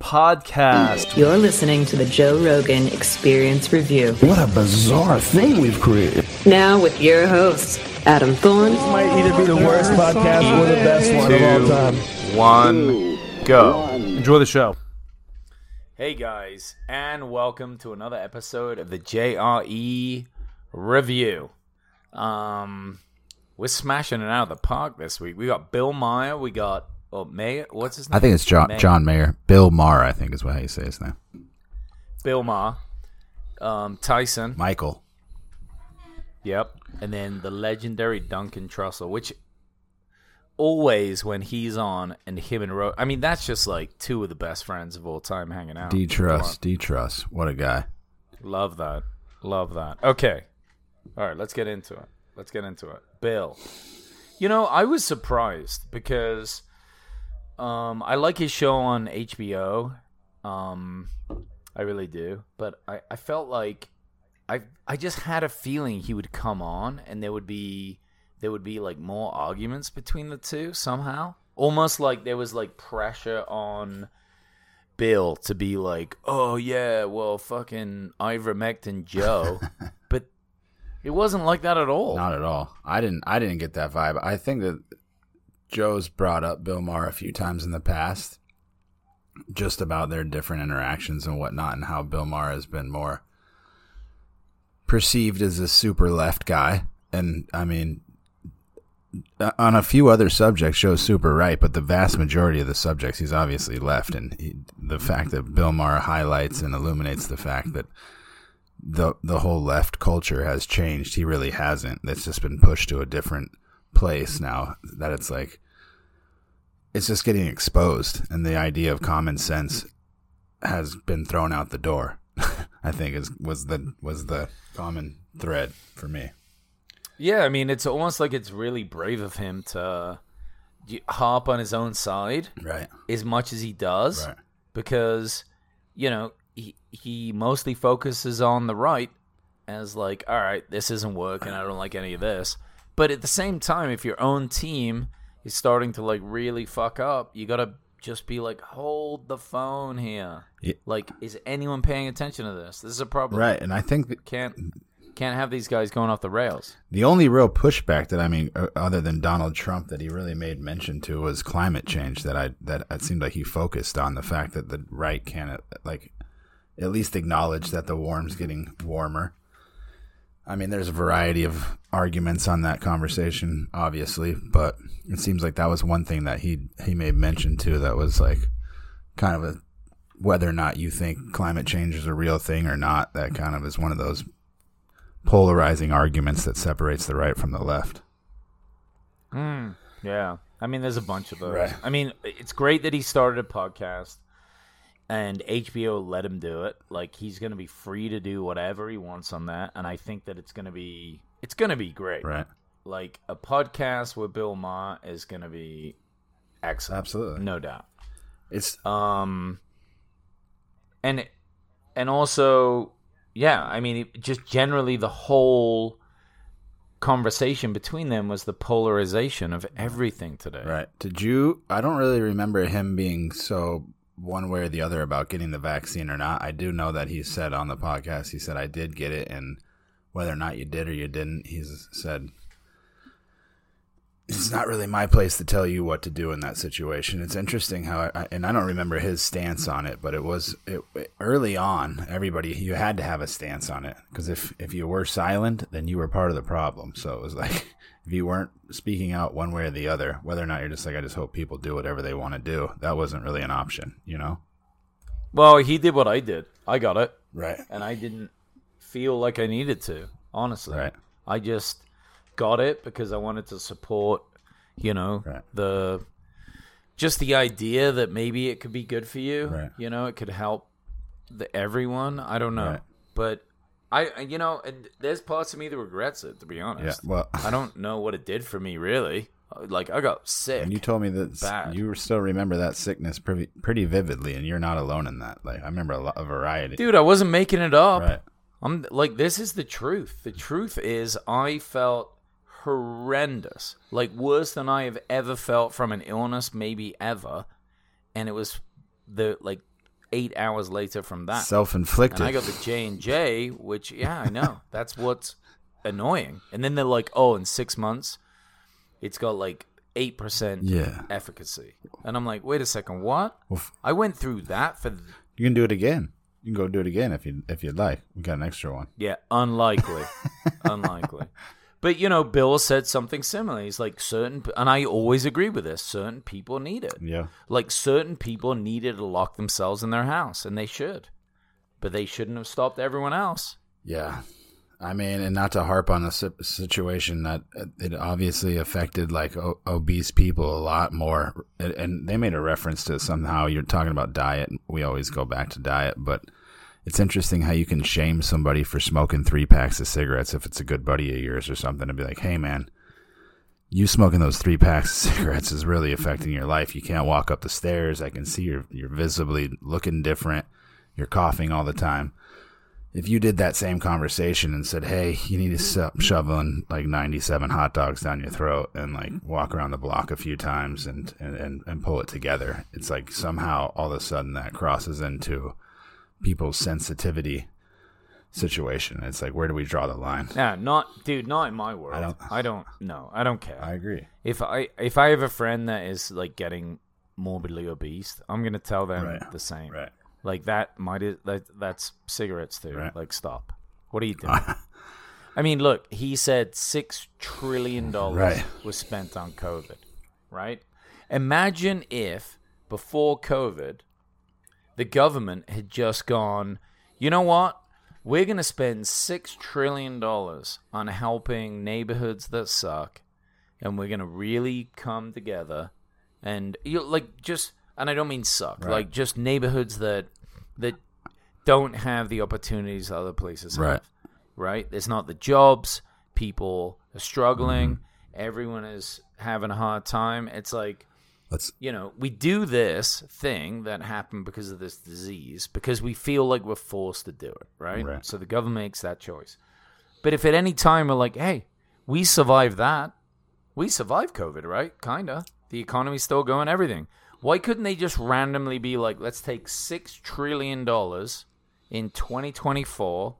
Podcast. You're listening to the Joe Rogan Experience Review. What a bizarre thing we've created. Now with your host, Adam Thorne This Might either be the worst podcast or the best one of all time. One, go. Enjoy the show. Hey guys, and welcome to another episode of the JRE review. Um, we're smashing it out of the park this week. We got Bill Meyer. We got oh Mayer. What's his name? I think it's John Mayer. John Mayer. Bill Maher, I think is what he says his name. Bill Maher. Um, Tyson. Michael. Yep. And then the legendary Duncan Trussell, which always when he's on and him and Ro I mean, that's just like two of the best friends of all time hanging out. D Trust. D Trust. What a guy. Love that. Love that. Okay. All right, let's get into it. Let's get into it. Bill. You know, I was surprised because um I like his show on HBO. Um I really do. But I, I felt like I I just had a feeling he would come on and there would be there would be like more arguments between the two somehow. Almost like there was like pressure on Bill to be like, "Oh yeah, well, fucking ivermectin Joe," but it wasn't like that at all. Not at all. I didn't I didn't get that vibe. I think that Joe's brought up Bill Maher a few times in the past just about their different interactions and whatnot and how Bill Maher has been more perceived as a super left guy. And I mean uh, on a few other subjects, Joe's super right, but the vast majority of the subjects, he's obviously left. And he, the fact that Bill Maher highlights and illuminates the fact that the the whole left culture has changed, he really hasn't. It's just been pushed to a different place now. That it's like it's just getting exposed, and the idea of common sense has been thrown out the door. I think is was the was the common thread for me. Yeah, I mean, it's almost like it's really brave of him to harp on his own side Right. as much as he does, Right. because you know he he mostly focuses on the right as like, all right, this isn't working. I don't like any of this. But at the same time, if your own team is starting to like really fuck up, you gotta just be like, hold the phone here. Yeah. Like, is anyone paying attention to this? This is a problem. Right, and I think that Can't can't have these guys going off the rails. The only real pushback that I mean, other than Donald Trump, that he really made mention to was climate change. That I that it seemed like he focused on the fact that the right can't like at least acknowledge that the warm's getting warmer. I mean, there's a variety of arguments on that conversation, obviously, but it seems like that was one thing that he he made mention to. That was like kind of a whether or not you think climate change is a real thing or not. That kind of is one of those polarizing arguments that separates the right from the left. Hmm. Yeah. I mean, there's a bunch of those. Right. I mean, it's great that he started a podcast and HBO let him do it. Like, he's going to be free to do whatever he wants on that. And I think that it's going to be, it's going to be great. Right. Like, a podcast with Bill Maher is going to be excellent. Absolutely. No doubt. It's Um, and, and also, yeah, I mean, it- just generally the whole conversation between them was the polarization of everything today. right. Did you? I don't really remember him being so one way or the other about getting the vaccine or not. I do know that he said on the podcast, he said, I did get it, and whether or not you did or you didn't, he said, it's not really my place to tell you what to do in that situation. It's interesting how, I, and I don't remember his stance on it, but it was it, early on. Everybody, you had to have a stance on it because if if you were silent, then you were part of the problem. So it was like if you weren't speaking out one way or the other, whether or not you're just like, I just hope people do whatever they want to do. That wasn't really an option, you know? Well, he did what I did. I got it, Right. and I didn't feel like I needed to. Honestly, Right. I just got it because I wanted to support, you know, Right. the just the idea that maybe it could be good for you. Right. You know, it could help the everyone. I don't know, Right. but I, you know, and there's parts of me that regrets it. To be honest, Yeah. Well, I don't know what it did for me really. Like I got sick. And you told me that Bad. you still remember that sickness pretty pretty vividly, and you're not alone in that. Like I remember a, lot, a variety. Dude, I wasn't making it up. Right. I'm like, this is the truth. The truth is, I felt horrendous, like worse than I have ever felt from an illness, maybe ever. And it was the like eight hours later from that, Self inflicted. I got the J and J, which yeah, I know that's what's annoying. And then they're like, oh, in six months, it's got like eight percent Yeah. efficacy, and I'm like, wait a second, what? Well, f- I went through that for You can do it again. You can go do it again if you if you'd like. We got an extra one. Yeah, unlikely. unlikely. But you know, Bill said something similar. He's like certain and I always agree with this. Certain people need it. Yeah. Like certain people needed to lock themselves in their house and they should. But they shouldn't have stopped everyone else. Yeah. I mean, and not to harp on a situation that uh, it obviously affected like o- obese people a lot more. And- And they made a reference to somehow you're talking about diet. We always go back to diet, but it's interesting how you can shame somebody for smoking three packs of cigarettes if it's a good buddy of yours or something and be like, hey, man, you smoking those three packs of cigarettes is really affecting your life. You can't walk up the stairs. I can see you're, you're visibly looking different. You're coughing all the time if you did that same conversation and said, "Hey, you need to stop shoveling like 97 hot dogs down your throat and like walk around the block a few times and and and, and pull it together," it's like somehow all of a sudden that crosses into people's sensitivity situation. It's like, where do we draw the line? Yeah, not dude, not in my world. I don't- I don't no, I don't care. I agree. if I if I have a friend that is like getting morbidly obese, I'm gonna tell them Right. the same. Right. Like that might that that's cigarettes too. Right. Like stop. What are you doing? I mean, look, he said six trillion dollars Right. was spent on COVID. Right? Imagine if before COVID the government had just gone, you know what? We're gonna spend six trillion dollars on helping neighborhoods that suck and we're gonna really come together and you like just and I don't mean suck, Right. like just neighborhoods that that don't have the opportunities other places Right. have. Right? There's not the jobs, people are struggling, Mm-hmm. everyone is having a hard time. It's like Let's you know, we do this thing that happened because of this disease because we feel like we're forced to do it, right? Right. So the government makes that choice. But if at any time we're like, hey, we survived that, we survived COVID, right? Kinda. The economy's still going, everything. Why couldn't they just randomly be like, let's take six trillion dollars in 2024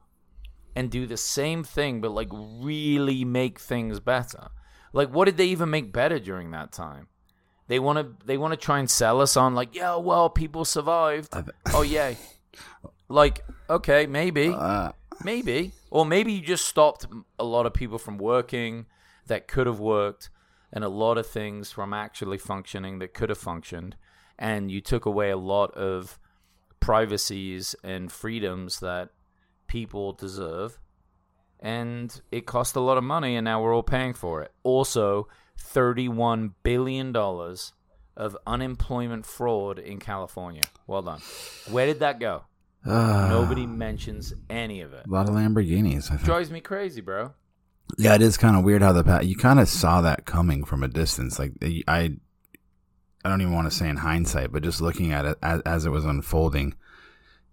and do the same thing, but like really make things better? Like, what did they even make better during that time? They want to they want to try and sell us on like, yeah, well, people survived. oh yay. Like, okay, maybe. uh, Maybe. Or maybe you just stopped a lot of people from working that could have worked and a lot of things from actually functioning that could have functioned and you took away a lot of privacies and freedoms that people deserve and it cost a lot of money and now we're all paying for it. Also, 31 billion dollars of unemployment fraud in California. Well done. Where did that go? uh, Nobody mentions any of it. a lot of Lamborghinis. I think. Drives me crazy, bro. Yeah, it is kind of weird how the you kind of saw that coming from a distance. Like I, I don't even want to say in hindsight, but just looking at it as, as it was unfolding,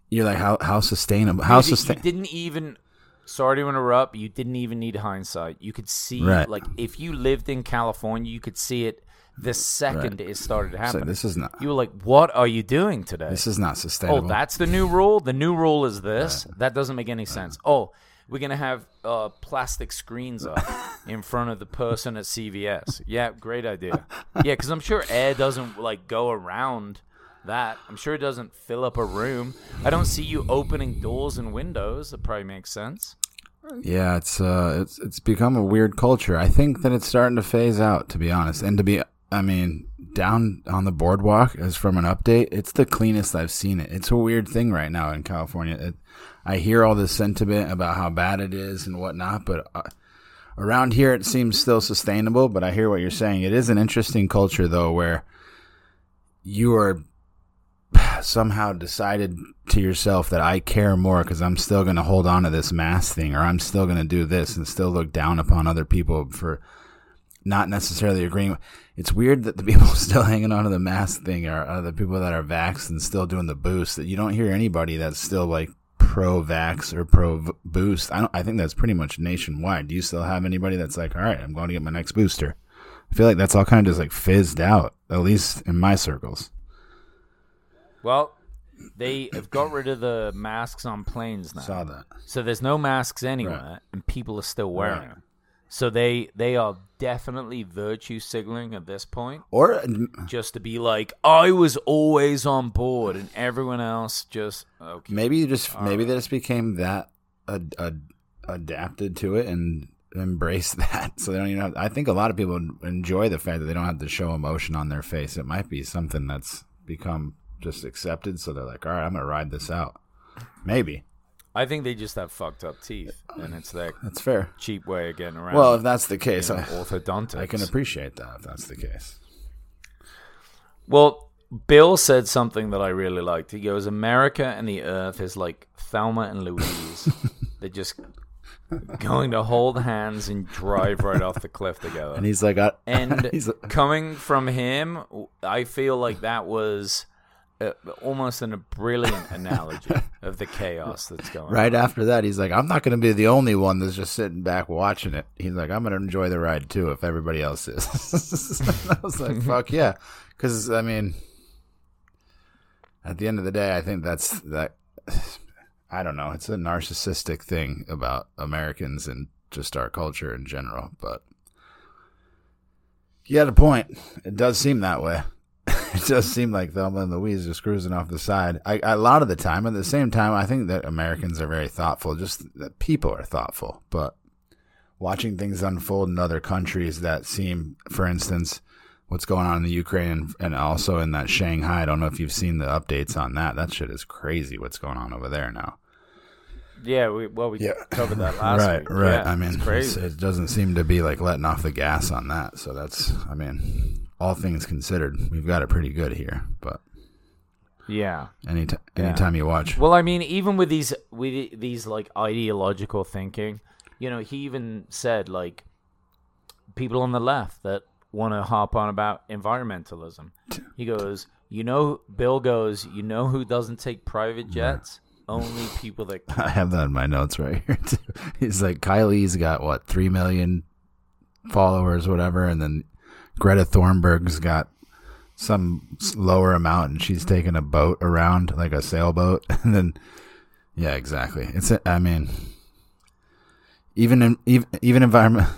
you're like, how how sustainable? How you, di- you sustain? didn't even. Sorry to interrupt. You didn't even need hindsight. You could see, Right. like, if you lived in California, you could see it the second it started So happening. this is not. you were like, "What are you doing today?" This is not sustainable. Oh, that's the new rule. The new rule is this. That doesn't make any sense. Oh, we're gonna have uh, plastic screens up in front of the person at CVS. Yeah, great idea. Yeah, because I'm sure air doesn't like go around that. I'm sure it doesn't fill up a room. I don't see you opening doors and windows. That probably makes sense. Yeah, it's uh, it's it's become a weird culture. I think that it's starting to phase out, to be honest. And to be, I mean, down on the boardwalk, as from an update, it's the cleanest I've seen it. It's a weird thing right now in California. It, I hear all this sentiment about how bad it is and whatnot, but uh, around here it seems still sustainable. But I hear what you're saying. It is an interesting culture though, where you are somehow decided to yourself that I care more because I'm still going to hold on to this mask thing or I'm still going to do this and still look down upon other people for not necessarily agreeing. with- It's weird that the people still hanging on to the mask thing are, are the people that are vaxxed and still doing the boost. That you don't hear anybody that's still like pro vax or pro boost. I. I think that's pretty much nationwide. Do you still have anybody that's like, all right, I'm going to get my next booster? I feel like that's all kind of just like fizzed out, at least in my circles. Well, they have got rid of the masks on planes now. Saw that. So there's no masks anywhere, and people are still wearing Right. them. So they they are definitely virtue signaling at this point, Or just to be like, I was always on board, and everyone else just okay. maybe you just maybe they just became that ad, ad, adapted to it and embrace that so they don't even have, i think a lot of people enjoy the fact that they don't have to show emotion on their face it might be something that's become just accepted so they're like all right i'm gonna ride this out maybe I think they just have fucked up teeth, and it's their that's fair cheap way of getting around. well if that's the case you know, I, orthodontics. I can appreciate that if that's the case Well, Bill said something that I really liked. He goes, "America and the Earth is like Thelma and Louise. They're just going to hold hands and drive right off the cliff together." and he's like I, and he's coming from him, I feel like that was uh, almost in a brilliant analogy of the chaos that's going. right on. after that he's like i'm not gonna be the only one that's just sitting back watching it he's like i'm gonna enjoy the ride too if everybody else is i was like fuck yeah because i mean at the end of the day i think that's that i don't know it's a narcissistic thing about americans and just our culture in general but you had a point it does seem that way it does seem like Thelma and Louise just cruising off the side. I, a lot of the time, at the same time, I think that Americans are very thoughtful. Just that people are thoughtful, but watching things unfold in other countries that seem, for instance, what's going on in the Ukraine and, also in that Shanghai. I don't know if you've seen the updates on that. That shit is crazy. What's going on over there now? Yeah, we, well, we Yeah. covered that last right, week. right. Yeah, I mean, it's it's- crazy. it doesn't seem to be like letting off the gas on that. So that's, I mean, all things considered, we've got it pretty good here. But yeah. anytime, anytime you watch, Well, I mean, even with these with these like ideological thinking, you know, he even said like people on the left that want to hop on about environmentalism. He goes, you know, Bill goes, you know who doesn't take private jets? Only people that I have that in my notes right here too. He's like Kylie's got what three million followers, whatever, and then Greta Thunberg's got some lower amount, and she's taking a boat around like a sailboat, and then yeah, exactly. It's I mean, even in even, even environment.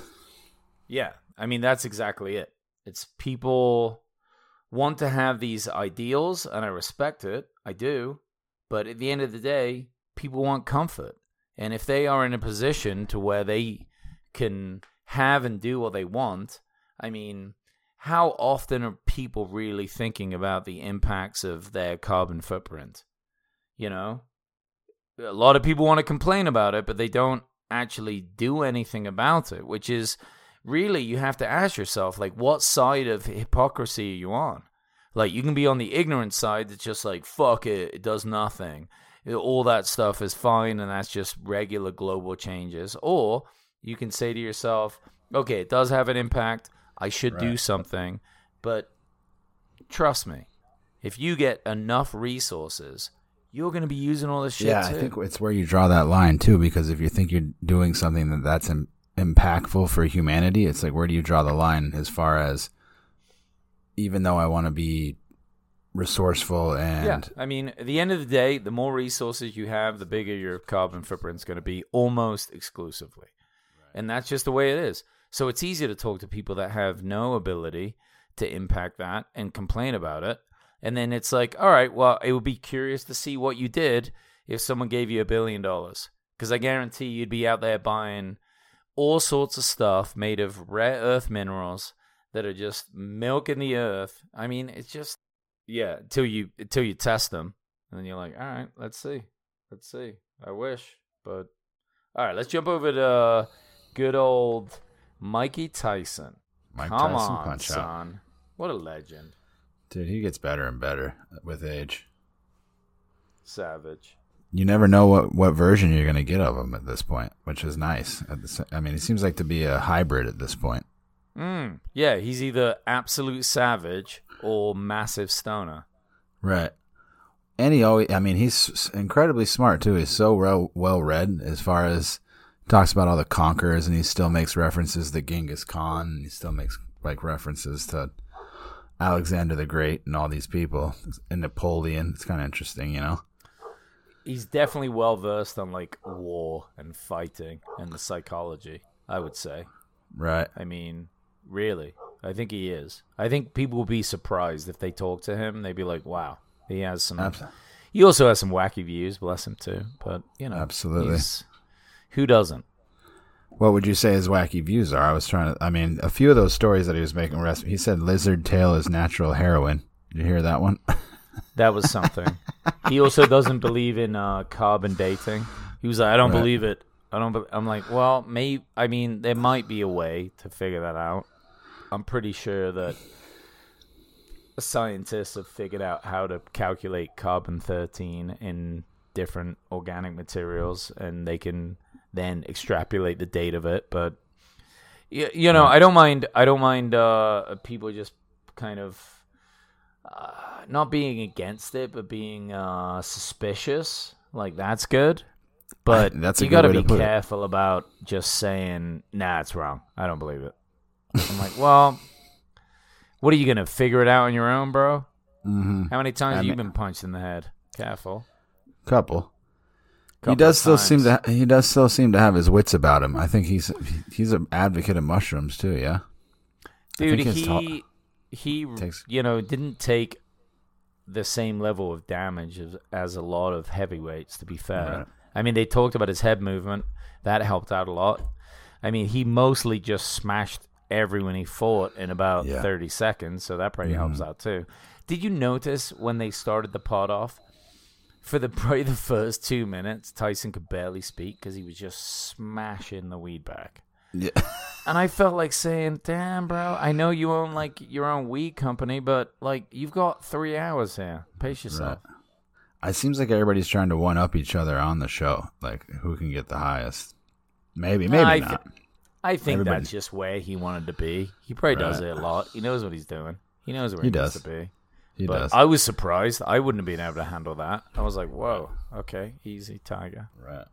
Yeah, I mean that's exactly it. It's people want to have these ideals, and I respect it. I do, but at the end of the day, people want comfort, and if they are in a position to where they can have and do what they want, I mean, how often are people really thinking about the impacts of their carbon footprint? You know, a lot of people want to complain about it, but they don't actually do anything about it, which is really you have to ask yourself like what side of hypocrisy are you on? Like you can be on the ignorant side that's just like fuck it it does nothing. All that stuff is fine and that's just regular global changes. Or you can say to yourself okay it does have an impact i should do something but trust me if you get enough resources you're going to be using all this shit Yeah, too. I think it's where you draw that line too, because if you think you're doing something that that's Im- impactful for humanity, it's like where do you draw the line as far as even though I want to be resourceful and Yeah, I mean, at the end of the day, the more resources you have, the bigger your carbon footprint's going to be, almost exclusively, and that's just the way it is. So it's easy to talk to people that have no ability to impact that and complain about it, and then it's like, all right, well, it would be curious to see what you did if someone gave you a billion dollars, because I guarantee you'd be out there buying all sorts of stuff made of rare earth minerals that are just milking the earth. I mean, it's just yeah, until you until you test them, and then you're like, all right, let's see, let's see. I wish, but all right, let's jump over to good old Mikey Tyson. Mike Come Tyson on, punch out. son, what a legend, Dude, he gets better and better with age. savage. You never know what, what version you're going to get of him at this point, which is nice. At the, I mean, he seems like to be a hybrid at this point. Mm, yeah, he's either absolute savage or massive stoner. Right. And he always, I mean, he's incredibly smart too. He's so well, well read as far as talks about all the conquerors and he still makes references to Genghis Khan and he still makes like references to Alexander the Great and all these people and Napoleon. It's kind of interesting, you know? He's definitely well versed on like war and fighting and the psychology. I would say. Right. I mean, really, I think he is. I think people will be surprised if they talk to him. They'd be like, "Wow, he has some." Abs- He also has some wacky views. Bless him too. But you know, Absolutely. he's- Who doesn't? What would you say his wacky views are? I was trying to, I mean, a few of those stories that he was making, rest- he said lizard tail is natural heroin. Did you hear that one? That was something. he also doesn't believe in uh, carbon dating. He was like, I don't Right. believe it. I don't. be-" I'm like, well, maybe. I mean, there might be a way to figure that out. I'm pretty sure that scientists have figured out how to calculate carbon 13 in different organic materials, and they can then extrapolate the date of it. But you, you know, I don't mind. I don't mind uh, people just kind of uh, not being against it, but being uh, suspicious. Like that's good. But That's you got to be put it. careful about just saying, "Nah, it's wrong. I don't believe it." I'm like, well, what are you gonna figure it out on your own, bro? mm-hmm. How many times I have you been punched in the head? Careful. Couple. He does still seem times. to. He does still seem to have his wits about him. I think he's he's an advocate of mushrooms too. Yeah. dude. He talk- he Takes- you know didn't take the same level of damage as, as a lot of heavyweights. To be fair, Right. I mean they talked about his head movement that helped out a lot. I mean he mostly just smashed everyone he fought in about Yeah. thirty seconds, so that probably mm-hmm. helps out too. Did you notice when they started the pod off? For the probably the first two minutes, Tyson could barely speak because he was just smashing the weed back. Yeah. And I felt like saying, "Damn, bro, I know you own like your own weed company, but like you've got three hours here. Pace yourself." It seems like everybody's trying to one up each other on the show. Like who can get the highest? Maybe, maybe I th- not. I think Everybody- that's just where he wanted to be. He probably does it a lot. He knows what he's doing. He knows where He he, needs does. to be. He but does. I was surprised. I wouldn't have been able to handle that. I was like, "Whoa, okay, easy, Tiger." Right.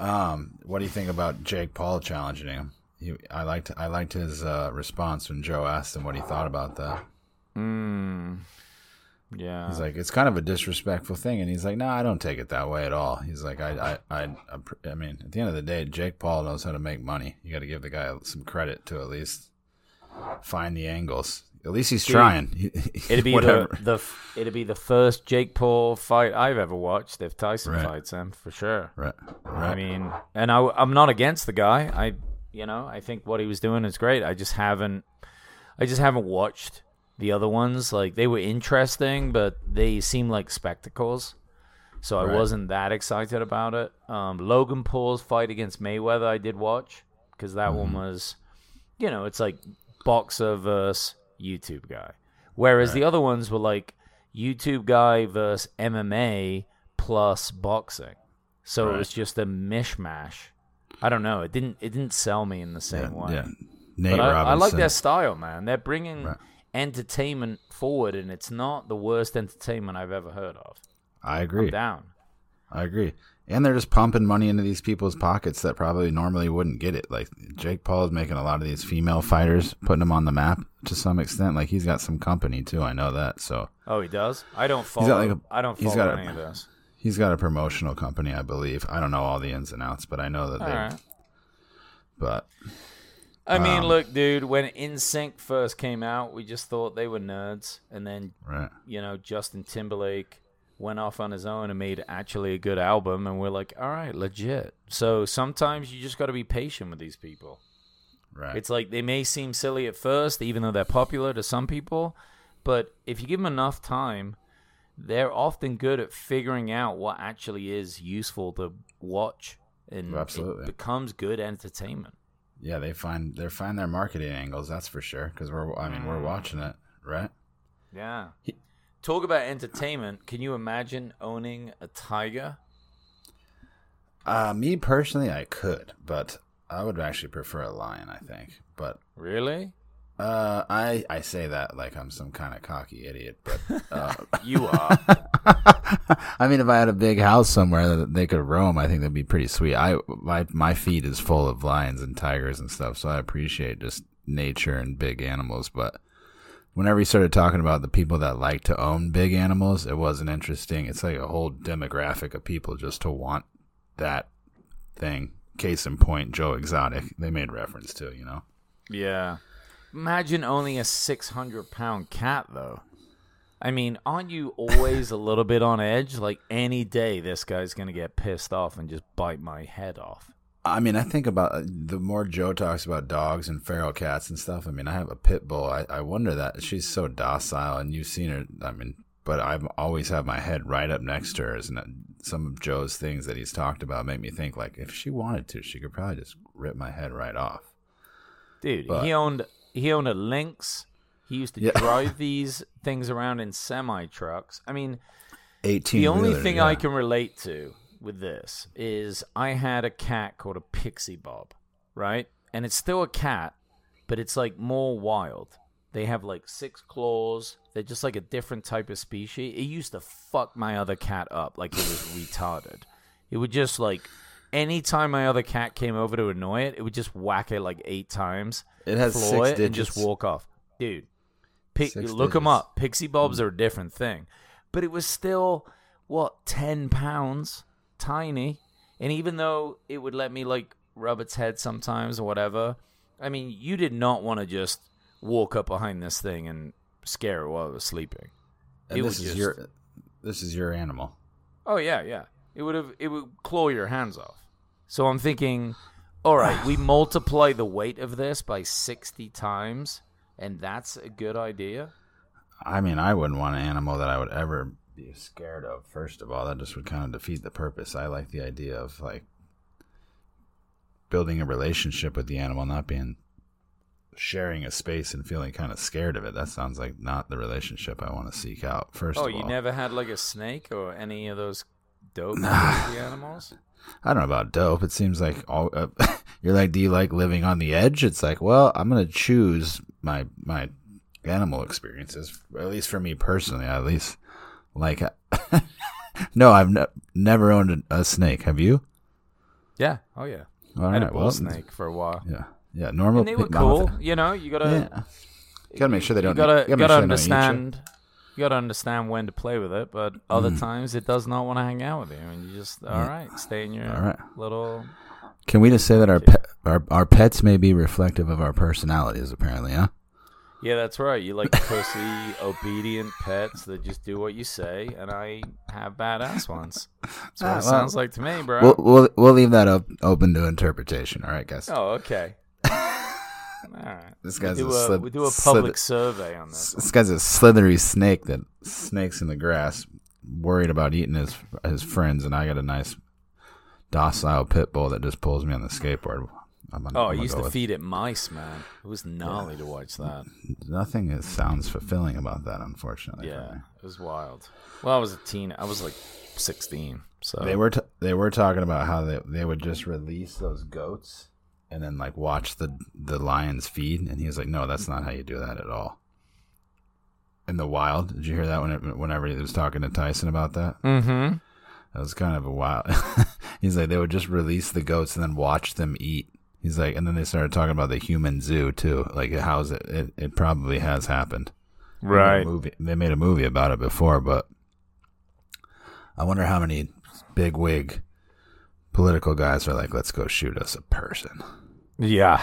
Um, what do you think about Jake Paul challenging him? He, I liked I liked his uh, response when Joe asked him what he thought about that. Mm. Yeah. He's like, it's kind of a disrespectful thing, and he's like, no, I don't take it that way at all. He's like, I, I, I, I mean, at the end of the day, Jake Paul knows how to make money. You got to give the guy some credit to at least find the angles. At least he's Dude, trying. It'd be the, the it'd be the first Jake Paul fight I've ever watched if Tyson Right. fights him for sure. right, I mean, and I, I'm not against the guy. I, you know, I think what he was doing is great. I just haven't, I just haven't watched the other ones. Like they were interesting, but they seem like spectacles. So I Right. wasn't that excited about it. Um, Logan Paul's fight against Mayweather, I did watch because that one was, you know, it's like boxer versus YouTube guy. Whereas the other ones were like YouTube guy versus MMA plus boxing. So it was just a mishmash. I don't know. It didn't. It didn't sell me in the same yeah, way. yeah. Nate But I, I like their style, man. They're bringing Right. entertainment forward, and it's not the worst entertainment I've ever heard of. I I'm agree. down. I agree. And they're just pumping money into these people's pockets that probably normally wouldn't get it. Like Jake Paul is making a lot of these female fighters, putting them on the map to some extent. Like he's got some company too. I know that. So Oh, he does. I don't follow. got like a- I don't he's follow got a- any of this. he's got a promotional company, I believe. I don't know all the ins and outs, but I know that All they. right. But I mean, Um, look, dude. When NSYNC first came out, we just thought they were nerds, and then right, you know Justin Timberlake went off on his own and made actually a good album, and we're like, all right, legit. So sometimes you just got to be patient with these people. right, It's like they may seem silly at first, even though they're popular to some people, but if you give them enough time, they're often good at figuring out what actually is useful to watch, and Absolutely. it becomes good entertainment. yeah. They find they find their marketing angles. That's for sure. Because we're, I mean, Mm. we're watching it, right? Yeah. Talk about entertainment. Can you imagine owning a tiger? Uh, me personally, I could, but I would actually prefer a lion. I think, but Really? uh, I I say that like I'm some kind of cocky idiot, but uh, You are. I mean, if I had a big house somewhere that they could roam, I think that'd be pretty sweet. I my my feed is full of lions and tigers and stuff, so I appreciate just nature and big animals. But whenever he started talking about the people that like to own big animals, it wasn't interesting. It's like a whole demographic of people just to want that thing. Case in point, Joe Exotic. They made reference to, you know. yeah. Imagine owning a 600 pound cat, though. I mean, aren't you always a little bit on edge? Like any day, this guy's going to get pissed off and just bite my head off. I mean, I think about uh, the more Joe talks about dogs and feral cats and stuff. I mean, I have a pit bull. I, I wonder that she's so docile, and you've seen her. I mean, but I've always had my head right up next to hers, and uh, some of Joe's things that he's talked about make me think like if she wanted to, she could probably just rip my head right off. Dude, But- he owned he owned a Lynx. He used to Yeah. drive these things around in semi trucks. I mean, Eighteen. the only thing yeah. I can relate to with this is I had a cat called a Pixie Bob, right? And it's still a cat, but it's like more wild. They have like six claws. They're just like a different type of species. It used to fuck my other cat up like it was retarded. It would just like anytime my other cat came over to annoy it, it would just whack it like eight times, It has six it, and just digits. walk off. Dude, Pick, look them up. Pixie Bobs are a different thing, but it was still what ten pounds, tiny. And even though it would let me like rub its head sometimes or whatever, I mean, you did not want to just walk up behind this thing and scare it while it was sleeping. And it this would is just- your this is your animal. Oh yeah, yeah. It would have it would claw your hands off. So I'm thinking, all right, we multiply the weight of this by sixty times, and that's a good idea. I mean, I wouldn't want an animal that I would ever be scared of. First of all, that just would kind of defeat the purpose. I like the idea of like building a relationship with the animal, not being sharing a space and feeling kind of scared of it. That sounds like not the relationship I want to seek out. First oh, you all, never had like a snake or any of those dope animals? I don't know about dope. It seems like all uh, you're like, do you like living on the edge? It's like, well, I'm gonna choose my my animal experiences. At least for me personally, at least like. no, I've ne- never owned a, a snake. Have you? Yeah. Oh yeah. All I had a bull well, snake for a while. Yeah, yeah. Normal. And they were mouth- cool. You know, you gotta Yeah. You gotta make sure they don't. gotta, you gotta, gotta, sure you. understand. You gotta understand when to play with it, but other Mm. times it does not want to hang out with you, and you just all right, stay in your All right. little. Can we just say that our pet, our our pets may be reflective of our personalities? Apparently, huh? Yeah, that's right. You like pussy, obedient pets that just do what you say, and I have badass ones. That's what Ah, it well, sounds like to me, bro. We'll we'll we'll leave that up, open to interpretation. All right, guys. oh, okay. All right. This we guy's do a a, slip- we do a public survey on this. This guy's a slithery snake that snakes in the grass, worried about eating his his friends, and I got a nice docile pit bull that just pulls me on the skateboard. I'm Oh, I'm I used to with- feed it mice, man. It was gnarly to watch that. Nothing is, sounds fulfilling about that, unfortunately. Yeah, it was wild. Well, I was a teen. I was like 16. So They were t- they were talking about how they they would just release those goats and then like watch the the lions feed, and he was like, "No, that's not how you do that at all." In the wild, did you hear that when it, whenever he was talking to Tyson about that? Mm-hmm. That was kind of a wild. He's like, they would just release the goats and then watch them eat. He's like, and then they started talking about the human zoo too. Like, how's it? It, it probably has happened. They made Right. movie. They made a movie about it before, but I wonder how many big wig political guys are like, let's go shoot us a person. Yeah.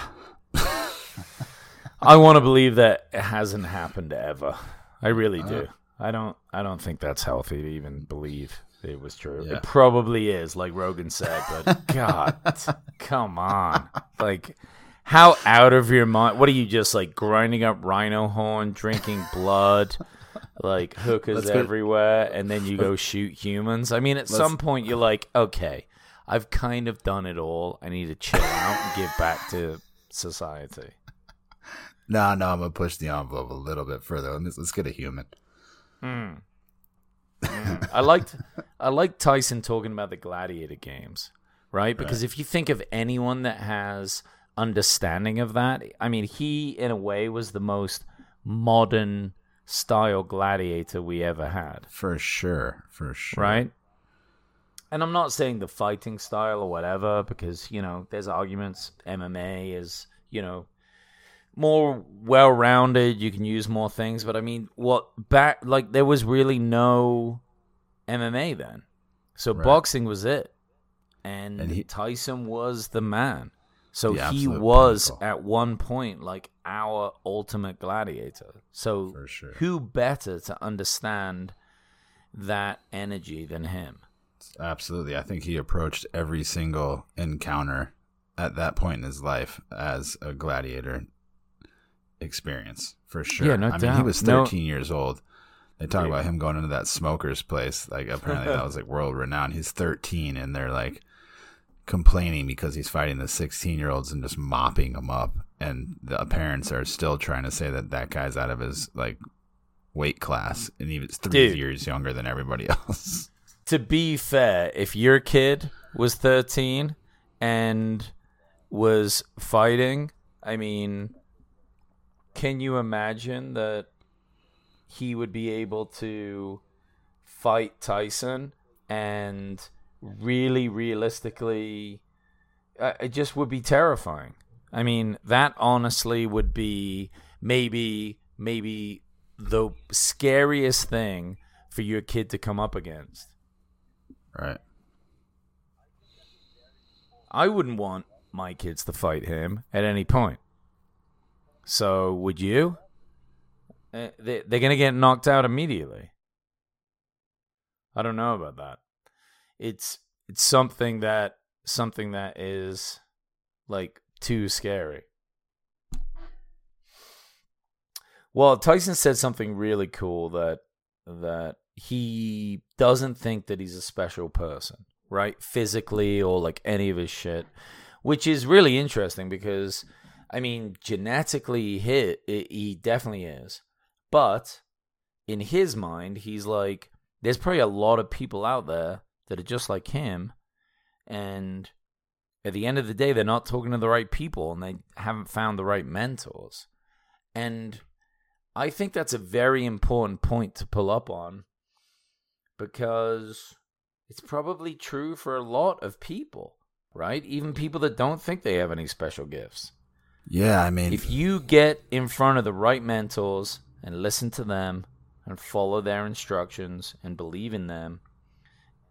I want to believe that it hasn't happened ever. I really Uh. do. I don't. I don't think that's healthy to even believe it was true. Yeah. It probably is, like Rogan said. But God, come on! Like, how out of your mind? What are you just like grinding up rhino horn, drinking blood, like hookers Let's everywhere, and then you go shoot humans? I mean, at some point you're like, okay, I've kind of done it all. I need to chill out and give back to society. No, no, I'm gonna push the envelope a little bit further. Let's, let's get a human. Hmm. I liked I liked Tyson talking about the gladiator games, right? Because if you think of anyone that has understanding of that. I mean, he in a way was the most modern style gladiator we ever had, For sure. For sure. right? And I'm not saying the fighting style or whatever because, you know, there's arguments MMA is, you know, more well-rounded, you can use more things, but I mean, what back like there was really no MMA then. So Right. boxing was it. And, And he- Tyson was the man. So The he was pinnacle. at one point like our ultimate gladiator. So sure. who better to understand that energy than him? Absolutely. I think he approached every single encounter at that point in his life as a gladiator experience, for sure. Yeah, no I mean, he doubt. was No- 13 years old. They talk Yeah. about him going into that smoker's place. Like, apparently that was like world renowned. He's 13 and they're like complaining because he's fighting the 16 year olds and just mopping them up. And the parents are still trying to say that that guy's out of his like weight class and he was three Dude. years younger than everybody else. to be fair, if your kid was 13 and was fighting, I mean, can you imagine that he would be able to fight Tyson and really realistically uh, it just would be terrifying. I mean, that honestly would be maybe maybe the scariest thing for your kid to come up against. right. I wouldn't want my kids to fight him at any point. So, would you? Uh, they, they're going to get knocked out immediately. I don't know about that. It's it's something that something that is like too scary. Well, Tyson said something really cool that that he doesn't think that he's a special person, right? Physically or like any of his shit, which is really interesting because I mean, genetically hit he definitely is. But in his mind, he's like there's probably a lot of people out there that are just like him and at the end of the day they're not talking to the right people and they haven't found the right mentors. And I think that's a very important point to pull up on because it's probably true for a lot of people, right? Even people that don't think they have any special gifts. Yeah, I mean, If you get in front of the right mentors and listen to them and follow their instructions and believe in them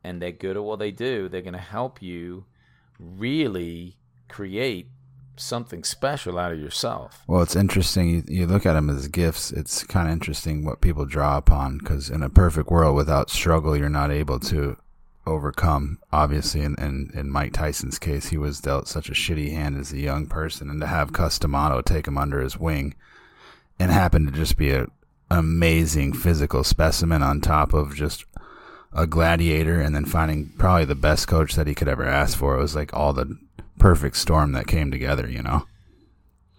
and they're good at what they do, they're going to help you really create something special out of yourself. Well, it's interesting. You, you look at them as gifts. It's kind of interesting what people draw upon because in a perfect world without struggle, you're not able to overcome. Obviously, in, in, in Mike Tyson's case, he was dealt such a shitty hand as a young person, and to have Cus D'Amato take him under his wing and happen to just be a amazing physical specimen on top of just a gladiator, and then finding probably the best coach that he could ever ask for. It was like all the perfect storm that came together, you know.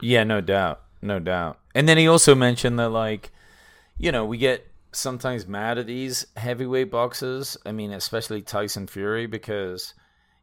Yeah, no doubt. No doubt. And then he also mentioned that, like, you know, we get sometimes mad at these heavyweight boxers. I mean, especially Tyson Fury, because,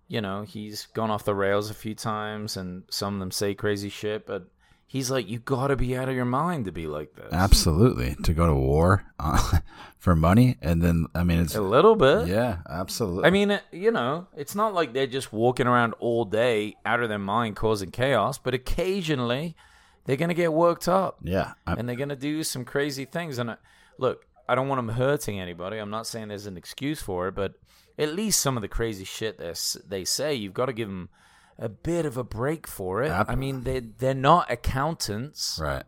you know, he's gone off the rails a few times and some of them say crazy shit, but he's like, you gotta be out of your mind to be like this. Absolutely, to go to war uh, for money, and then I mean, it's A little bit. yeah, absolutely. I mean, uh, you know, it's not like they're just walking around all day out of their mind causing chaos, but occasionally they're going to get worked up. yeah, I, and they're gonna do some crazy things. And I, look, I don't want them hurting anybody. I'm not saying there's an excuse for it, but at least some of the crazy shit they they say, you've got to give them a bit of a break for it. Ab- I mean, they they're not accountants. right.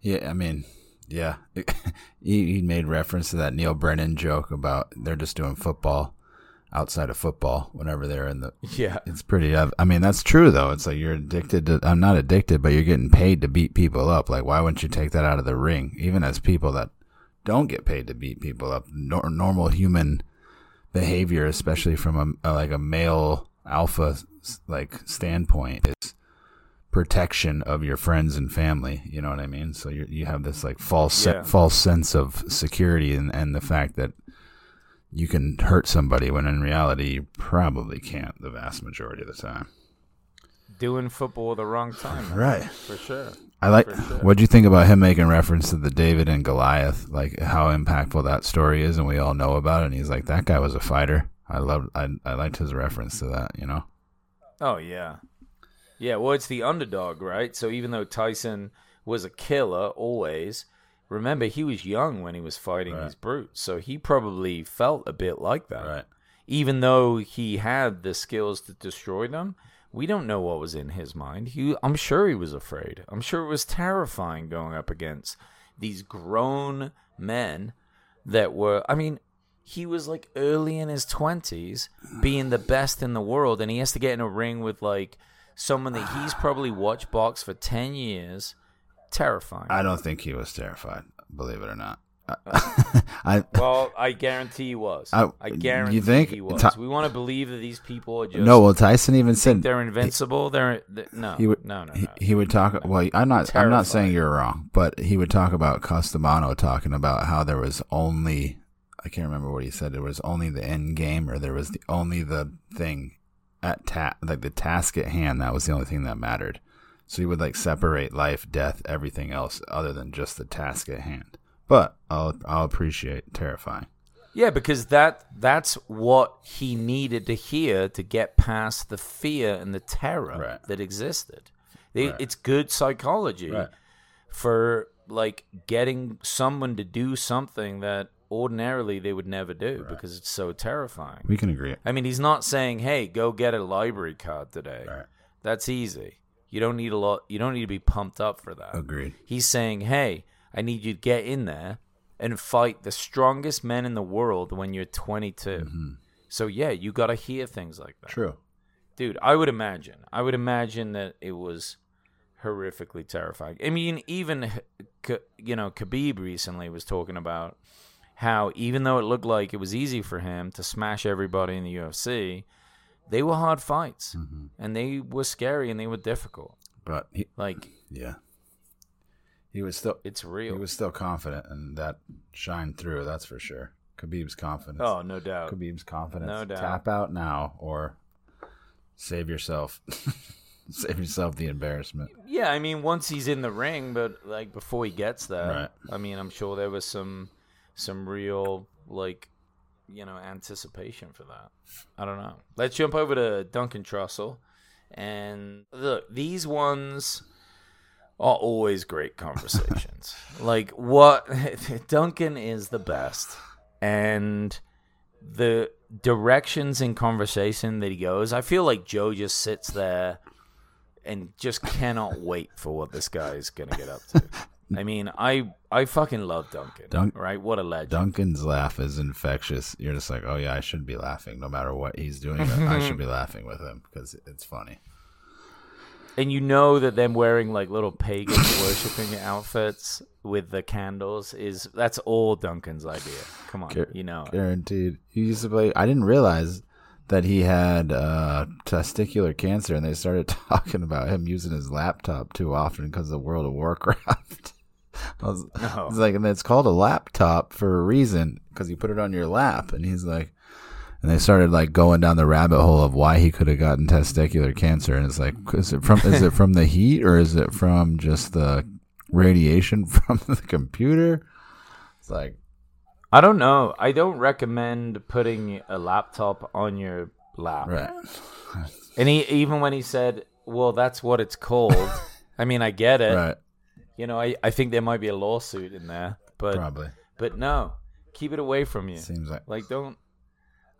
Yeah, I mean, yeah. he, he made reference to that Neal Brennan joke about they're just doing football outside of football whenever they're in the. Yeah, It's pretty. I mean, that's true though. It's like you're addicted to. I'm not addicted, but you're getting paid to beat people up. Like, why wouldn't you take that out of the ring? Even as people that don't get paid to beat people up, nor, normal human behavior, especially from a, a like a male alpha like standpoint, is protection of your friends and family. You know what I mean? So you you have this like false se- false sense of security and and the fact that you can hurt somebody when in reality you probably can't the vast majority of the time. doing football the wrong time. Right. For sure. I like. Sure. What do you think about him making reference to the David and Goliath? Like how impactful that story is, and we all know about it. And he's like, that guy was a fighter. I loved. I I liked his reference to that. You know. Oh yeah, yeah. Well, it's the underdog, right? So even though Tyson was a killer always, remember he was young when he was fighting Right. these brutes, so he probably felt a bit like that. Right. Even though he had the skills to destroy them, we don't know what was in his mind. He, I'm sure he was afraid. I'm sure it was terrifying going up against these grown men that were. I mean, he was like early in his 20s being the best in the world and he has to get in a ring with like someone that he's probably watched box for 10 years terrifying I don't think he was terrified. Believe it or not. I. well i guarantee he was I- i, guarantee you think? he was we want to believe that these people are just no. Well, Tyson even said they're invincible they're, they no he would no no he, no he would talk well i'm not i'm not saying you're wrong but he would talk about Cus D'Amato talking about how there was only i can't remember what he said there was only the end game or there was the only the thing at ta- like the task at hand that was the only thing that mattered so he would like separate life death everything else other than just the task at hand but i'll i'll appreciate terrifying Yeah, because that that's what he needed to hear to get past the fear and the terror Right. that existed. They, Right. It's good psychology Right. for like getting someone to do something that ordinarily they would never do because it's so terrifying. we can agree I mean, he's not saying, "Hey, go get a library card today." That's easy. You don't need a lot. You don't need to be pumped up for that. agreed He's saying, "Hey, I need you to get in there and fight the strongest men in the world when you're 22." Mm-hmm. So yeah, you got to hear things like that. true Dude, I would imagine. I would imagine that it was horrifically terrifying. I mean, even you know, Khabib recently was talking about how even though it looked like it was easy for him to smash everybody in the UFC, they were hard fights mm-hmm. and they were scary and they were difficult. but he, Like yeah he was still it's real. He was still confident, and that shined through. That's for sure. Khabib's confidence. oh, no doubt. Khabib's confidence. No doubt. Tap out now, or save yourself. save yourself the embarrassment. Yeah, I mean, once he's in the ring, but like before he gets there, Right. I mean, I'm sure there was some some real like you know anticipation for that. I don't know. Let's jump over to Duncan Trussell, and look, these ones always great conversations. like what Duncan is the best, and the directions in conversation that he goes. I feel like Joe just sits there and just cannot wait for what this guy is gonna get up to. I mean, I I fucking love Duncan. Dunk- right? What a legend. Duncan's laugh is infectious. You're just like, oh yeah, I should be laughing no matter what he's doing. I should be laughing with him because it's funny. And you know that them wearing like little pagan worshiping outfits with the candles is that's all Duncan's idea. Come on, Gar- you know. it. Guaranteed. He used to play. I didn't realize that he had uh, testicular cancer, and they started talking about him using his laptop too often because of World of Warcraft. I was, No. He's like, and it's called a laptop for a reason because you put it on your lap. And he's like, and they started like going down the rabbit hole of why he could have gotten testicular cancer. And it's like, is it from is it from the heat or is it from just the radiation from the computer? It's like, I don't know. I don't recommend putting a laptop on your lap. right, And he even when he said, "Well, that's what it's called." I mean, I get it. right, You know, I, I think there might be a lawsuit in there, but probably but no, keep it away from you. seems like Like, don't.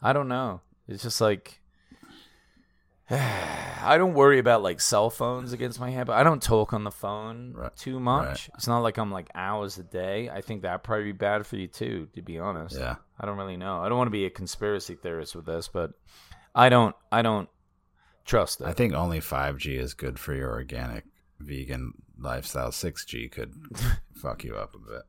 I don't know. It's just like. I don't worry about like cell phones against my head, but I don't talk on the phone Right. too much. Right. It's not like I'm like hours a day. I think that'd probably be bad for you too, to be honest. yeah. I don't really know. I don't want to be a conspiracy theorist with this, but I don't. I don't trust it. I think only 5G is good for your organic vegan lifestyle. 6G could fuck you up a bit.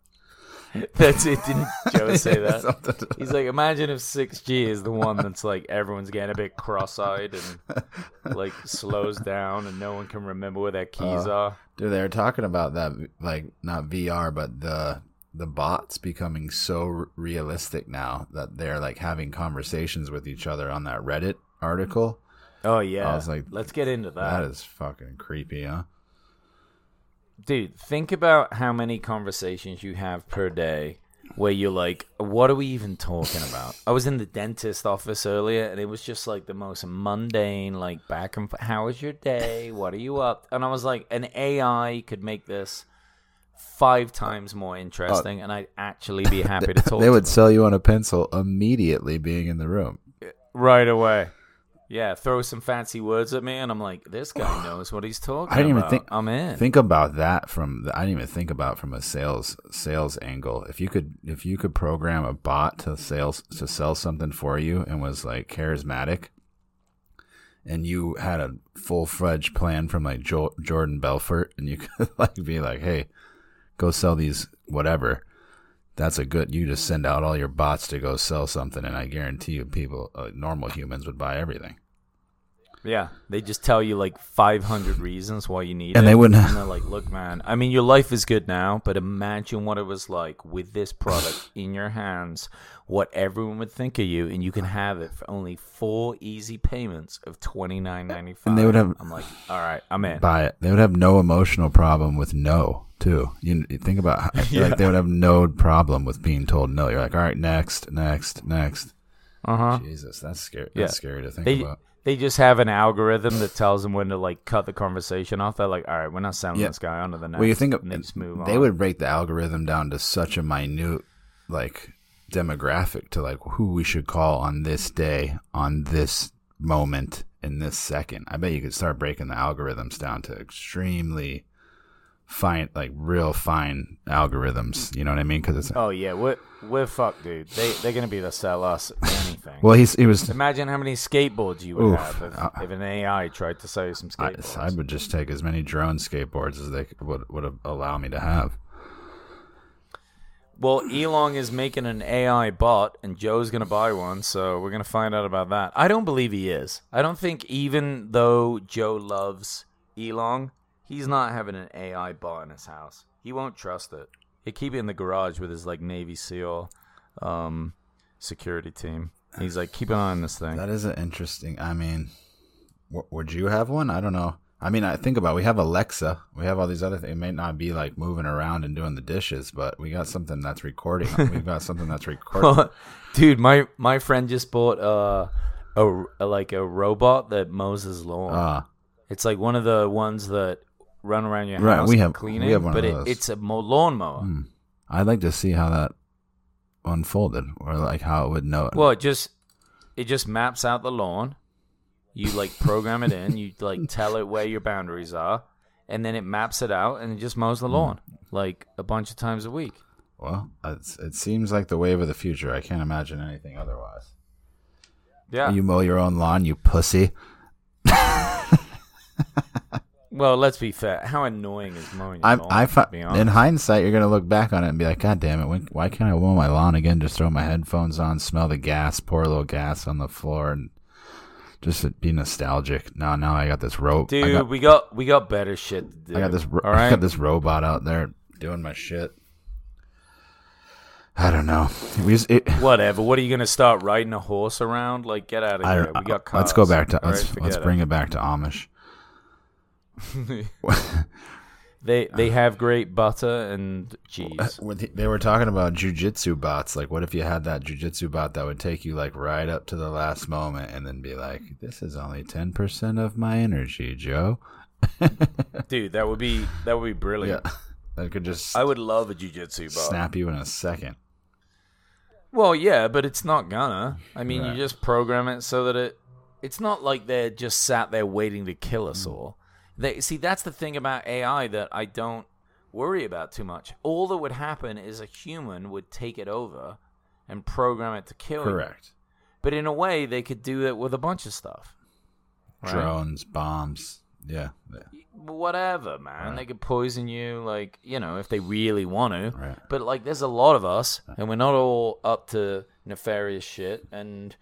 That's it. Didn't Joe say that? He's like, imagine if 6G is the one that's like everyone's getting a bit cross-eyed and like slows down and no one can remember where their keys Uh, are. Dude, they were talking about that, like not VR, but the the bots becoming so r- realistic now that they're like having conversations with each other on that Reddit article. Oh yeah. I was like, let's get into that. That is fucking creepy, huh? Dude, think about how many conversations you have per day where you're like, what are we even talking about? I was in the dentist office earlier and it was just like the most mundane, like back and forth. How was your day? What are you up? And I was like, an AI could make this five times more interesting and I'd actually be happy to talk They would sell you on a pencil immediately being in the room. right away. Yeah, throw some fancy words at me, and I'm like, this guy knows what he's talking about. I didn't even about. think I'm in. Think about that from the, I didn't even think about from a sales sales angle. If you could if you could program a bot to sales to sell something for you and was like charismatic, and you had a full fledged plan from like jo- Jordan Belfort, and you could like be like, hey, go sell these whatever. That's a good. You just send out all your bots to go sell something, and I guarantee you, people, uh, normal humans would buy everything. Yeah, they just tell you like 500 reasons why you need it. And it. they wouldn't- And they're like, look, man, I mean, your life is good now, but imagine what it was like with this product in your hands, what everyone would think of you, and you can have it for only four easy payments of 29.95. And they would have- I'm like, all right, I'm in. buy it. They would have no emotional problem with no, too. You, you think about how, like they would have no problem with being told no. You're like, all right, next, next, next. Uh huh. Jesus, that's scary. Yeah. That's scary to think They about. They just have an algorithm that tells them when to like cut the conversation off. They're like, all right, we're not selling Yeah. this guy on to the next. Well, you think they just move they on. would break the algorithm down to such a minute, like demographic to like who we should call on this day, on this moment, in this second. I bet you could start breaking the algorithms down to extremely fine, like real fine algorithms. You know what I mean? Because it's Oh yeah, we're we're fucked, dude. They they're gonna be to sell us anything. well, he's he was. Imagine how many skateboards you would Oof. have if, Uh, if an AI tried to sell you some I, skateboards. I would just take as many drone skateboards as they would would allow me to have. well, Elon is making an AI bot, and Joe's gonna buy one, so we're gonna find out about that. I don't believe he is. I don't think even though Joe loves Elon, he's not having an AI bot in his house. He won't trust it. He'd keep it in the garage with his like Navy SEAL um, security team. He's like, keep an eye on this thing. That is an interesting. I mean, w- would you have one? I don't know. I mean, I think about it, we have Alexa, we have all these other things. It may not be like moving around and doing the dishes, but we got something that's recording. We've got something that's recording. Dude, my my friend just bought uh, a, a like a robot that mows his lawn. Uh, it's like one of the ones that run around your Right, house we have- cleaning, we have one of but those. It, it's a mo- lawnmower. hmm. I'd like to see how that unfolded, or like how it would know. Well, it just it just maps out the lawn. You like program it in. You like tell it where your boundaries are, and then it maps it out and it just mows Hmm. the lawn like a bunch of times a week. well, it's, it seems like the wave of the future. I can't imagine anything otherwise. Yeah. You mow your own lawn, you pussy. well, let's be fair. How annoying is mowing your I, lawn? I fi- in hindsight, you're gonna look back on it and be like, God damn it! When, why can't I mow my lawn again? Just throw my headphones on, smell the gas, pour a little gas on the floor, and just be nostalgic. Now, now I got this rope. Dude, got, we got we got better shit to do. I got this. Ro- All I got this robot out there doing my shit. I don't know. Just, it, Whatever. What are you gonna start riding a horse around? Like, get out of here. We got cars. let's go back to All let's right, let's bring it back to Amish. They they have great butter and cheese. They- were talking about jujitsu bots. Like, what if you had that jujitsu bot that would take you like right up to the last moment and then be like, "This is only ten percent of my energy, Joe." Dude, that would be that would be brilliant. Yeah, that could just I would love a jujitsu bot. snap you in a second. Well, yeah, but it's not gonna. I mean, Right. you just program it so that it. It's not like they're just sat there waiting to kill us all. They see that's the thing about AI that I don't worry about too much. All that would happen is a human would take it over and program it to kill you. Correct. But in a way, they could do it with a bunch of stuff. Right? Drones, bombs. Yeah. yeah. whatever, man. They could poison you, like you know, if they really want to. Right. But like, there's a lot of us, and we're not all up to nefarious shit, and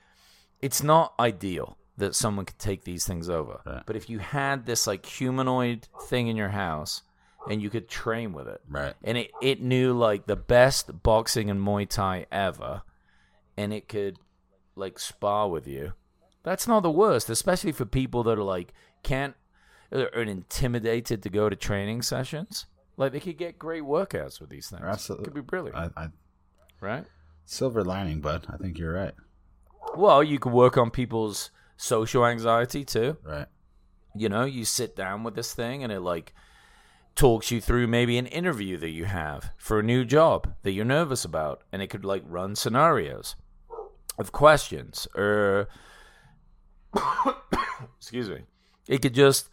it's not ideal that someone could take these things over. Right. But if you had this like humanoid thing in your house, and you could train with it, Right. and it it knew like the best boxing and Muay Thai ever, and it could like spar with you. That's not the worst, especially for people that are like can't are intimidated to go to training sessions. Like they could get great workouts with these things. Absolutely. It could be brilliant, I, I, right? silver lining, bud. I think you're right. Well, you could work on people's social anxiety too. Right. You know, you sit down with this thing and it like talks you through maybe an interview that you have for a new job that you're nervous about and it could like run scenarios of questions or excuse me. It could just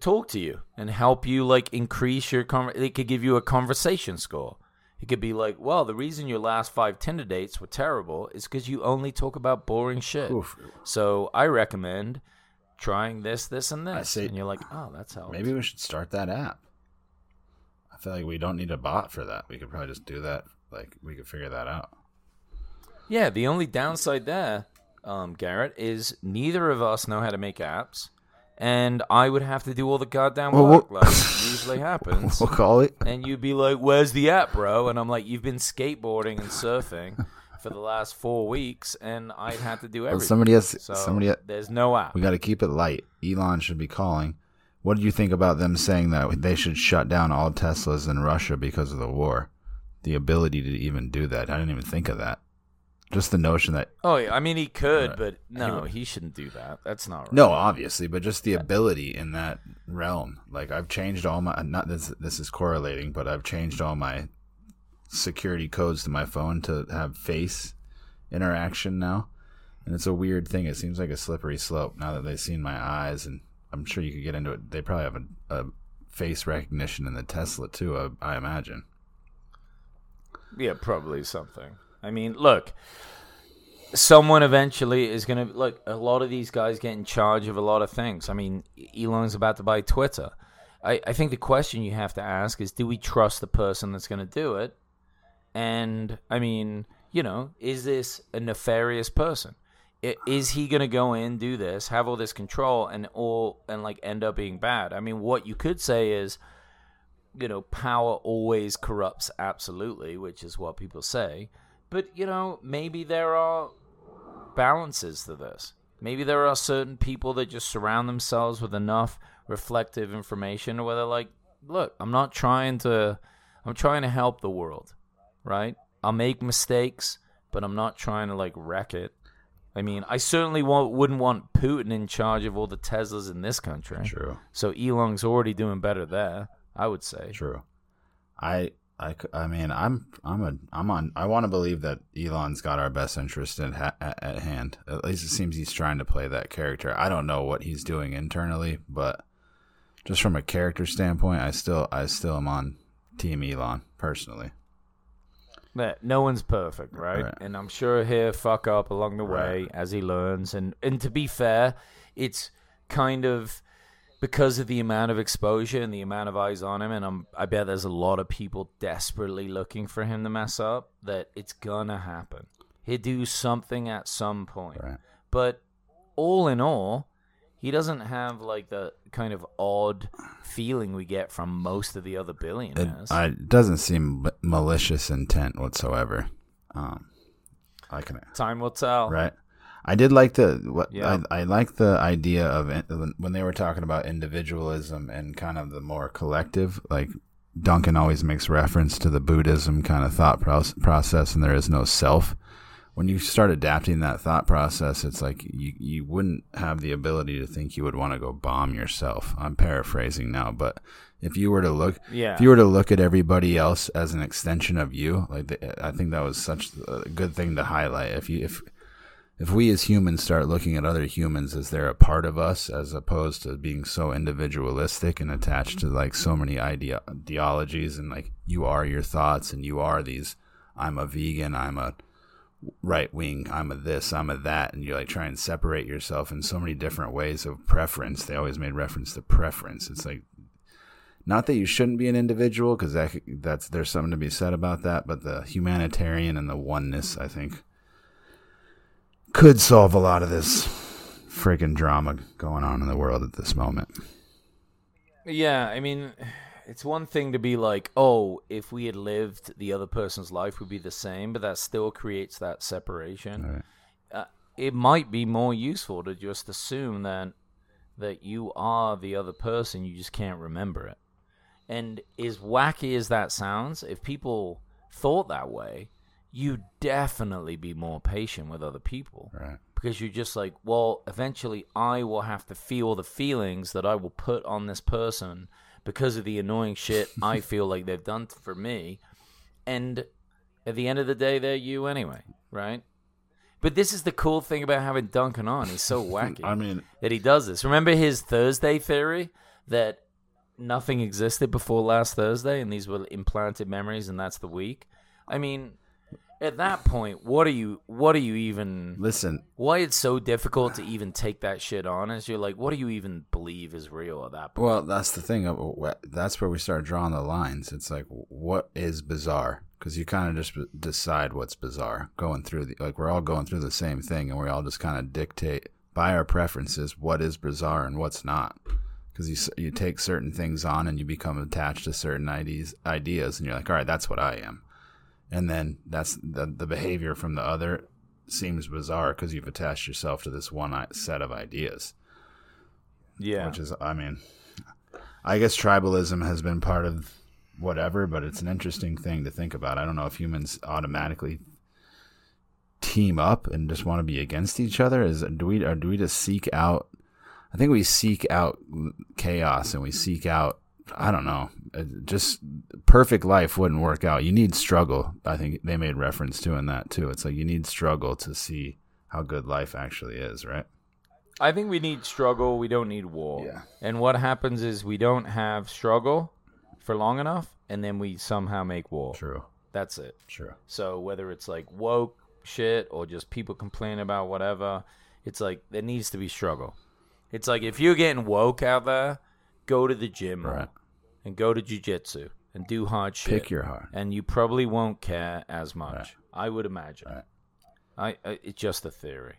talk to you and help you like increase your con- it could give you a conversation score. It could be like, well, the reason your last five Tinder dates were terrible is because you only talk about boring shit. Oof. So I recommend trying this, this, and this. I see. And you're like, oh, that's how. Maybe we should start that app. I feel like we don't need a bot for that. We could probably just do that. Like we could figure that out. Yeah, the only downside there, um, Garrett, is neither of us know how to make apps, and I would have to do all the goddamn Well, work like usually happens. We'll call it. and you'd be like, "Where's the app, bro?" And I'm like, "You've been skateboarding and surfing for the last four weeks, and I'd have to do Well, everything." somebody has. so somebody. there's no app. We got to keep it light. Elon should be calling. What do you think about them saying that they should shut down all Teslas in Russia because of the war? The ability to even do that. I didn't even think of that. Just the notion that Oh, yeah, I mean, he could, Right. but no, He- he shouldn't do that. That's not right. no, obviously, but just the ability in that realm. Like I've changed all my not this this is correlating, but I've changed all my security codes to my phone to have face interaction now. And it's a weird thing. It seems like a slippery slope now that they've seen my eyes and I'm sure you could get into it. They probably have a, a face recognition in the Tesla too, I, I imagine. Yeah, probably something. I mean, look, someone eventually is going to look. A lot of these guys get in charge of a lot of things. I mean, Elon's about to buy Twitter. I, I think the question you have to ask is, do we trust the person that's going to do it? And I mean, you know, is this a nefarious person? Is he going to go in, do this, have all this control, and all and like end up being bad? I mean, what you could say is, you know, power always corrupts absolutely, which is what people say. But, you know, maybe there are balances to this. Maybe there are certain people that just surround themselves with enough reflective information where they're like, look, I'm not trying to, I'm trying to help the world, right? I'll make mistakes, but I'm not trying to like wreck it. I mean, I certainly won't, wouldn't want Putin in charge of all the Teslas in this country. True. So Elon's already doing better there, I would say. True. I I, I mean I'm I'm a I'm on I want to believe that Elon's got our best interest in ha- at, at hand. At least it seems he's trying to play that character. I don't know what he's doing internally, but just from a character standpoint, I still I still am on Team Elon personally. that no one's perfect, right? Right. And I'm sure he'll fuck up along the way Right. as he learns. And and to be fair, it's kind of because of the amount of exposure and the amount of eyes on him, and I'm I bet there's a lot of people desperately looking for him to mess up. That it's gonna happen. He'll do something at some point. Right. But all in all, he doesn't have like the kind of odd feeling we get from most of the other billionaires. I, it doesn't seem malicious intent whatsoever. Um, I can Time will tell. right. I did like the what Yeah. I, I like the idea of in- when they were talking about individualism and kind of the more collective. Like Duncan always makes reference to the Buddhism kind of thought process, and there is no self. When you start adapting that thought process, it's like you you wouldn't have the ability to think you would want to go bomb yourself. I'm paraphrasing now, but if you were to look, Yeah. if you were to look at everybody else as an extension of you, like the, I think that was such a good thing to highlight. If you if if we as humans start looking at other humans as they're a part of us as opposed to being so individualistic and attached to like so many idea- ideologies and like you are your thoughts and you are these i'm a vegan i'm a right wing i'm a this i'm a that and you like try and separate yourself in so many different ways of preference. They always made reference to preference. It's like not that you shouldn't be an individual because that, that's there's something to be said about that but the humanitarian and the oneness i think could solve a lot of this friggin' drama going on in the world at this moment. Yeah, I mean, it's one thing to be like, oh, if we had lived, the other person's life would be the same, but that still creates that separation. Right. Uh, it might be more useful to just assume that that you are the other person, you just can't remember it. And as wacky as that sounds, if people thought that way, you'd definitely be more patient with other people. Right. Because you're just like, well, eventually I will have to feel the feelings that I will put on this person because of the annoying shit I feel like they've done for me. And at the end of the day, they're you anyway, right? But this is the cool thing about having Duncan on. He's so wacky I mean, that he does this. Remember his Thursday theory that nothing existed before last Thursday and these were implanted memories and that's the week? I mean, at that point, what are you what are you even listen, why it's so difficult to even take that shit on is you're like, what do you even believe is real at that point? Well, that's the thing. of uh, That's where we start drawing the lines. It's like, what is bizarre? Because you kind of just b- decide what's bizarre. Going through the like, we're all going through the same thing, and we all just kind of dictate by our preferences what is bizarre and what's not. Because you you take certain things on and you become attached to certain ideas ideas, and you're like, all right, that's what I am. And then that's the the behavior from the other seems bizarre because you've attached yourself to this one set of ideas. Yeah. which is i mean i guess tribalism has been part of whatever but it's an interesting thing to think about. I don't know if humans automatically team up and just want to be against each other. Is do we or do we just seek out i think we seek out chaos and we seek out i don't know uh, just perfect life wouldn't work out you need struggle i think they made reference to in that too it's like you need struggle to see how good life actually is right I think we need struggle. We don't need war. Yeah. And what happens is we don't have struggle for long enough, and then we somehow make war. true That's it. true So whether it's like woke shit or just people complaining about whatever, it's like there needs to be struggle. It's like if you're getting woke out there, go to the gym Right. And go to jujitsu and do hard shit. Pick your heart. and you probably won't care as much. Right. I would imagine. Right. I, I it's just a theory.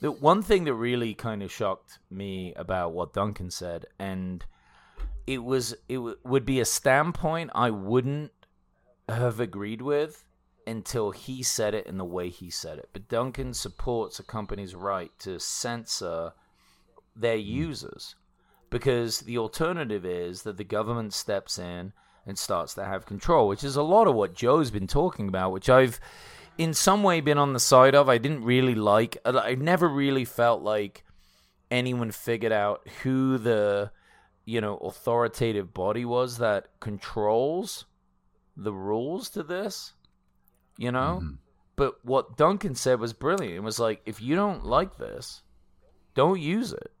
The one thing that really kind of shocked me about what Duncan said, and it was it w- would be a standpoint I wouldn't have agreed with until he said it in the way he said it. But Duncan supports a company's right to censor their hmm. users because the alternative is that the government steps in and starts to have control, which is a lot of what Joe's been talking about, which I've in some way been on the side of. I didn't really like. I never really felt like anyone figured out who the you know authoritative body was that controls the rules to this. You know, mm-hmm. but what Duncan said was brilliant. It was like if you don't like this, don't use it.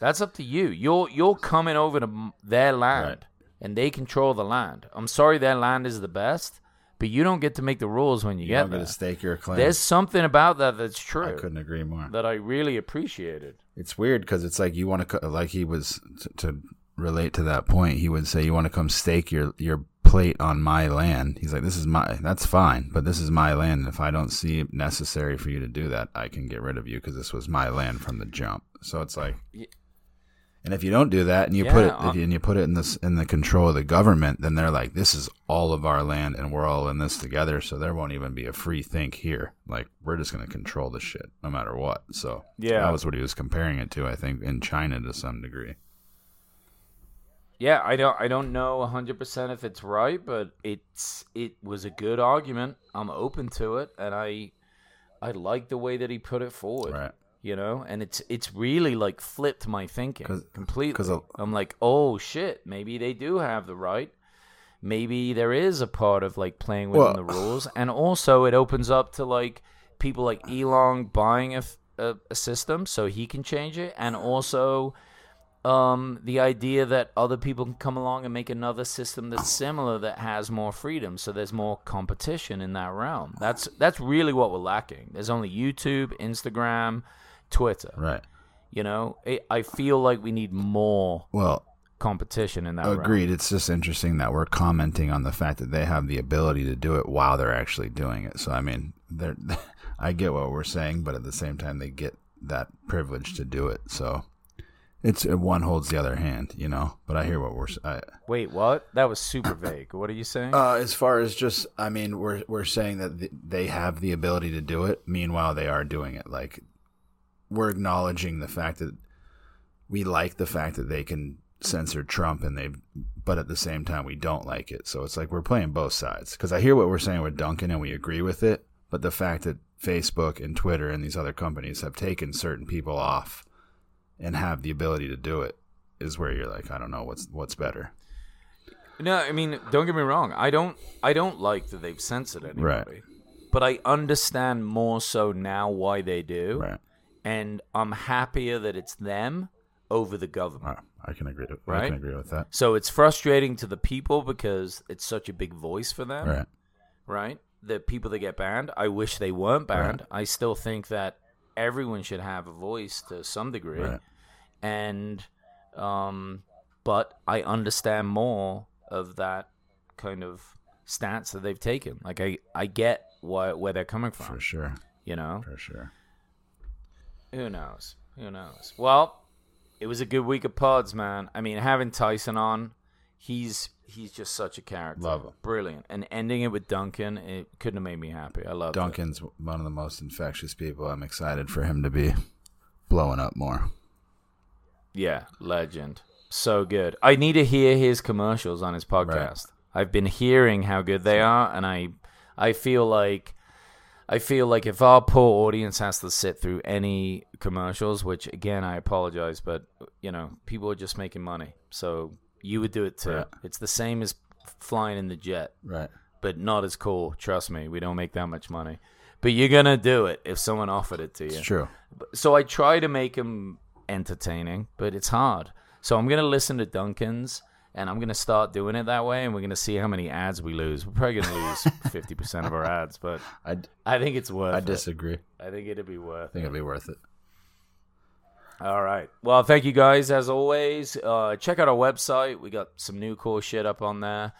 That's up to you. You're you're coming over to their land, Right. and they control the land. I'm sorry, their land is the best, but you don't get to make the rules when you, You get there. to stake your claim. There's something about that that's true. I couldn't agree more. that I really appreciated. It's weird because it's like you want to, like he was to, to relate to that point. He would say, "You want to come stake your your plate on my land." He's like, "This is my. That's fine, but this is my land. And if I don't see it necessary for you to do that, I can get rid of you because this was my land from the jump." So it's like, and if you don't do that, and you put it, you, and you put it in this in the control of the government, then they're like, "This is all of our land, and we're all in this together." So there won't even be a free think here. Like we're just going to control the shit no matter what. So Yeah. that was what he was comparing it to. I think in China to some degree. Yeah, I don't I don't know 100% if it's right, but it's it was a good argument. I'm open to it and I I like the way that he put it forward. Right. You know, and it's it's really like flipped my thinking 'Cause- completely. 'cause a- I'm like, "Oh shit, maybe they do have the right. Maybe there is a part of like playing within Well- the rules." And also it opens up to like people like Elon buying a a system so he can change it and also um, the idea that other people can come along and make another system that's similar that has more freedom, so there's more competition in that realm. That's that's really what we're lacking. There's only YouTube, Instagram, Twitter. Right. You know, it, I feel like we need more Well, competition in that. realm. agreed. It's just interesting that we're commenting on the fact that they have the ability to do it while they're actually doing it. So I mean, they're I get what we're saying, but at the same time, they get that privilege to do it. So it's one holds the other hand, you know. But I hear what we're. I, Wait, what? That was super vague. What are you saying? uh, as far as just, I mean, we're we're saying that th- they have the ability to do it. Meanwhile, they are doing it. Like we're acknowledging the fact that we like the fact that they can censor Trump, and they, but at the same time, we don't like it. So it's like we're playing both sides. Because I hear what we're saying with Duncan, and we agree with it. But the fact that Facebook and Twitter and these other companies have taken certain people off and have the ability to do it is where you're like, I don't know what's what's better. No, I mean, don't get me wrong. I don't. I don't like that they've censored anybody. Right. But I understand more so now why they do, Right. And I'm happier that it's them over the government. I can agree. I Right? can agree with that. So it's frustrating to the people because it's such a big voice for them, Right. right? The people that get banned, I wish they weren't banned. Right. I still think that everyone should have a voice to some degree, Right. and um, but I understand more of that kind of stance that they've taken. Like I, I get why where they're coming from. For sure. You know, For sure. Who knows? Who knows? Well, it was a good week of pods, man. I mean, having Tyson on, he's he's just such a character. Love him. Brilliant. And ending it with Duncan, it couldn't have made me happy. I love Duncan's one of the most infectious people. I'm excited for him to be blowing up more. Yeah, legend. So good. I need to hear his commercials on his podcast. I've been hearing how good they are and I I feel like I feel like if our poor audience has to sit through any commercials, which again I apologize, but you know, people are just making money. So you would do it too. Right. It's the same as flying in the jet, Right. but not as cool. Trust me, we don't make that much money. But you're gonna do it if someone offered it to you It's true. so I try to make them entertaining, but it's hard. So I'm gonna listen to Duncan's, and I'm gonna start doing it that way, and we're gonna see how many ads we lose. We're probably gonna lose fifty percent of our ads, but I, I think it's worth it. I it. disagree. I think it'd be worth it. I think it'd be worth it. All right. Well, thank you guys as always. Uh, check out our website. We got some new cool shit up on there.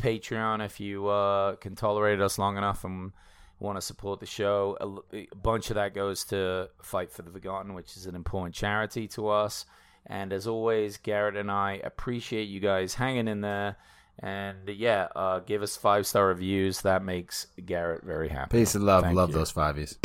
Patreon, if you uh, can tolerate us long enough and want to support the show. a bunch of that goes to Fight for the Forgotten, which is an important charity to us. And as always, Garrett and I appreciate you guys hanging in there. And yeah, uh, give us five star reviews. That makes Garrett very happy. Peace and love. Thank love you. those fiveys.